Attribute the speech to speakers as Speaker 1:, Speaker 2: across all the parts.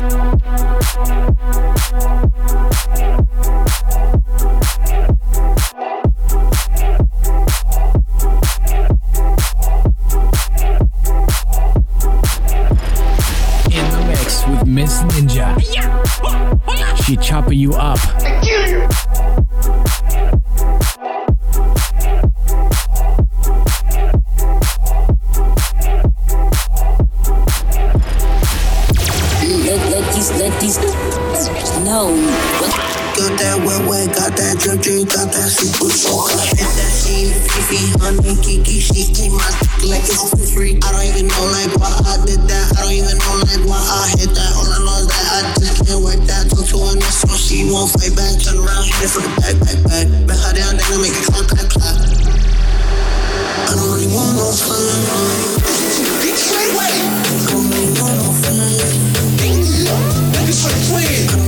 Speaker 1: you Got that wet wet, got that
Speaker 2: drip drip, got that super soaker. Hit that
Speaker 3: scene, Fifi, honey, Kiki, she keep my dick like it's for free. I don't even know like why I did that. I don't even know like why I hit that. All I know is that I just
Speaker 2: can't work that. Talk to her next so
Speaker 4: she won't fight back. Turn
Speaker 5: around, hit it from the back,
Speaker 4: back, back. Bet her down, then
Speaker 5: I make it clap, clap, clap. I don't really want no fun. Bitch, wait, wait. I don't really want no fun. Bitch, like, wait.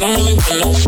Speaker 5: Rolling down.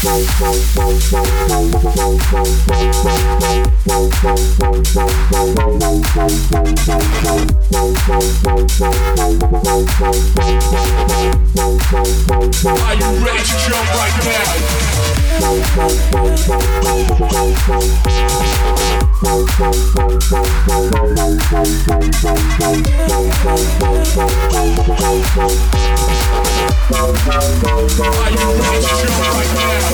Speaker 5: Are you ready to jump right now?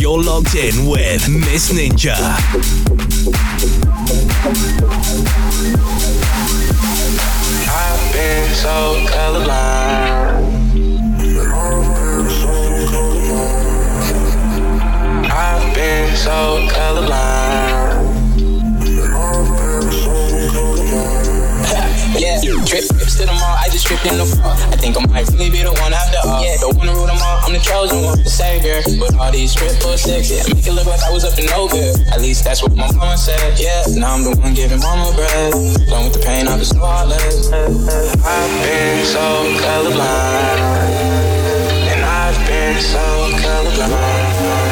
Speaker 5: You're logged in
Speaker 4: with Miss Ninja. so colorblind. I've
Speaker 5: been so colorblind. sitting the front. I think I might really be the one after all. Yeah, the one to rule them all. I'm the chosen one, the savior. But all these triple sixes make it look like I was up to no good. At least that's what my mom said. Yeah, now I'm the one giving mama bread. Along with the pain, of just know I've
Speaker 6: been so colorblind, and I've been so colorblind.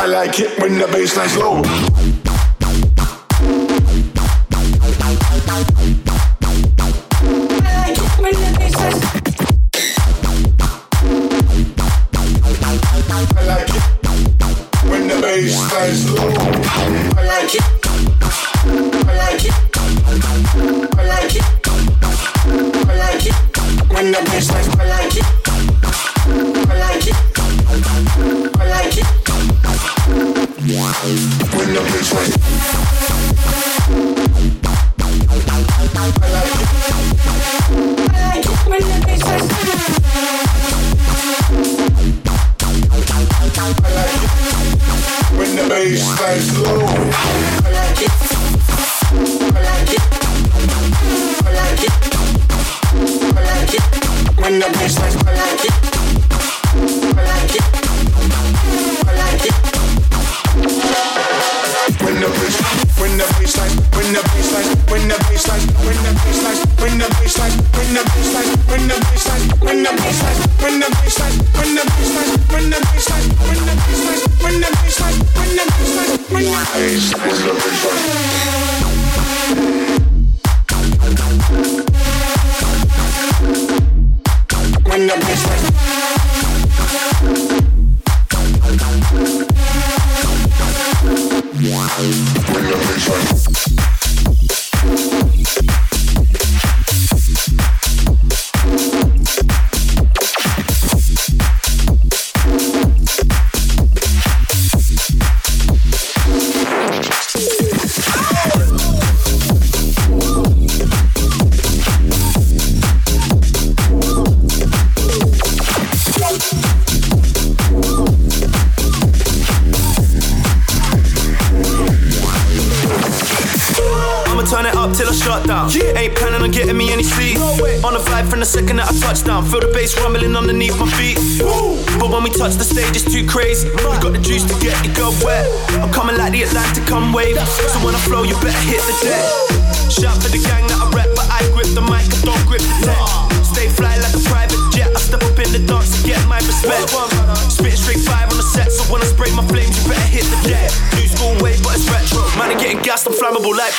Speaker 6: I like it when the bassline's low. 2020. Bye. From the second that I touch down. Feel the bass rumbling underneath my feet. But when we touch the stage, it's too crazy. We got the juice to get you go wet. I'm coming like the Atlantic come wave. So when I flow, you better hit the deck. Shout for the gang that I rep, but I grip the mic, I don't grip the tech. Stay fly like a private jet. I step up in the dance to get my respect. Spit straight five on the set, so when I spray my flames, you better hit the deck. New school wave, but it's retro. Man, I'm getting gassed, I'm flammable like.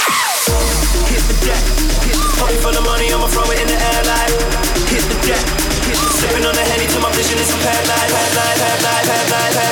Speaker 6: Hit the deck. Hit for the money, I'ma throw it in the air like. Hit the deck. Sipping on the henny till my vision is impaired like. Head like, head like, head like, head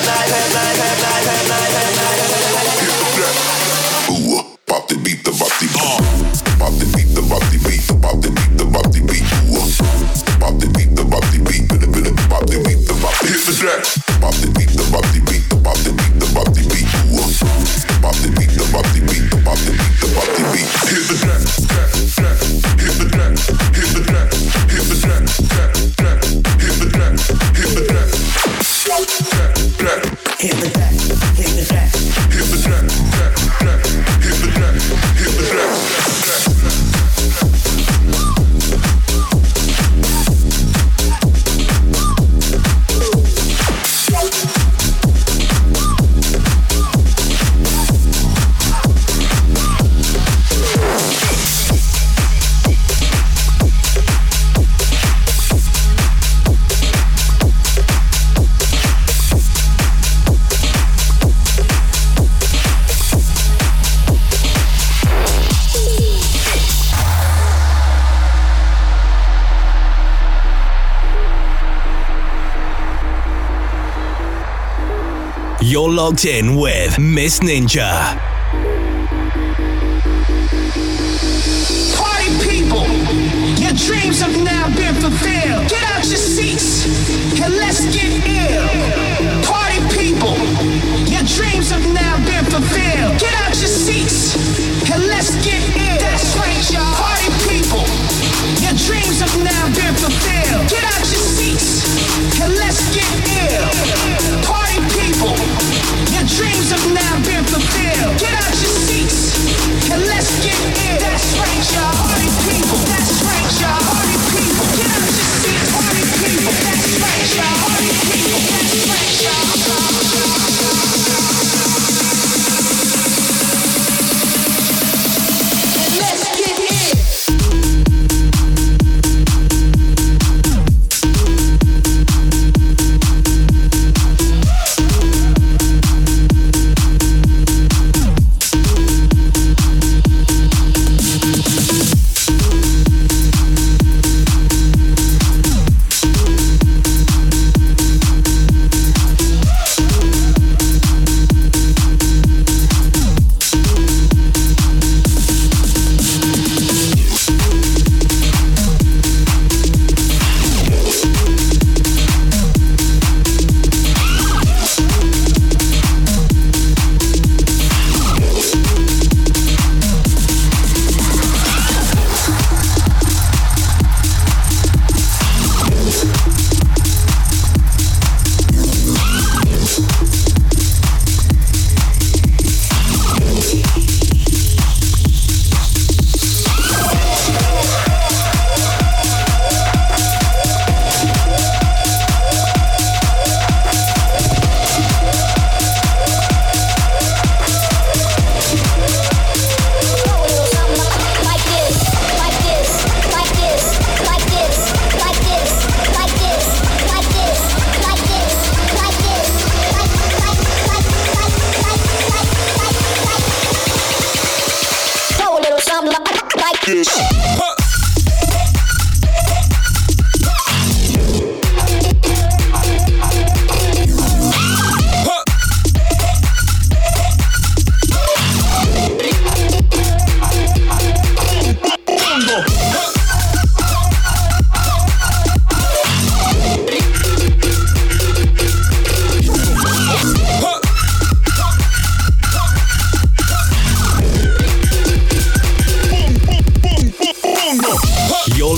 Speaker 1: You're logged in with Miss Ninja.
Speaker 7: Party people, your dreams have now been fulfilled. Get out your seats and let's get ill. Party people, your dreams have now been fulfilled. Get out your seats and let's get ill. That's right, y'all. Party people, dreams have now been fulfilled. Get out your seats and let's get. Party people, your dreams have now been fulfilled. Get out your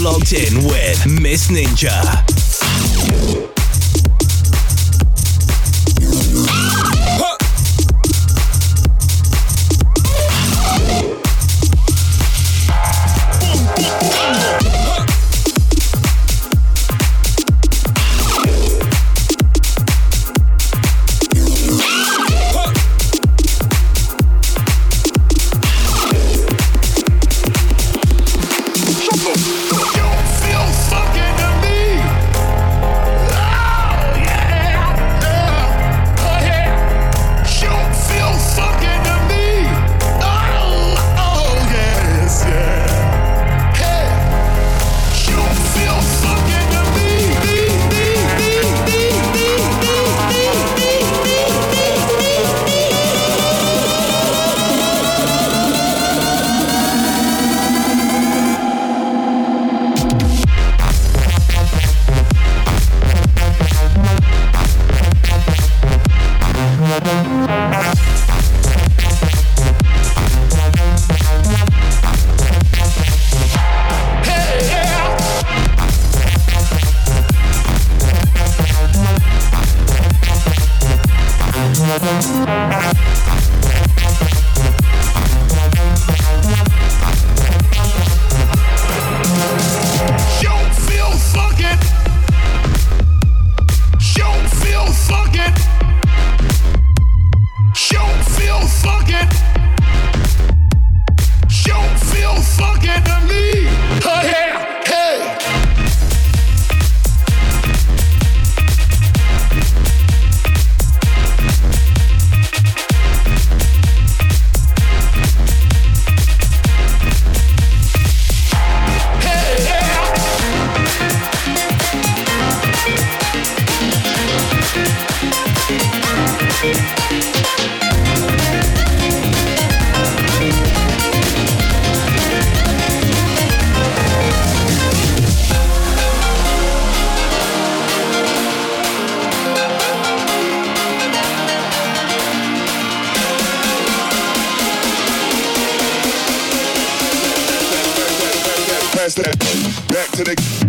Speaker 1: Logged in with Miss Ninja.
Speaker 8: To the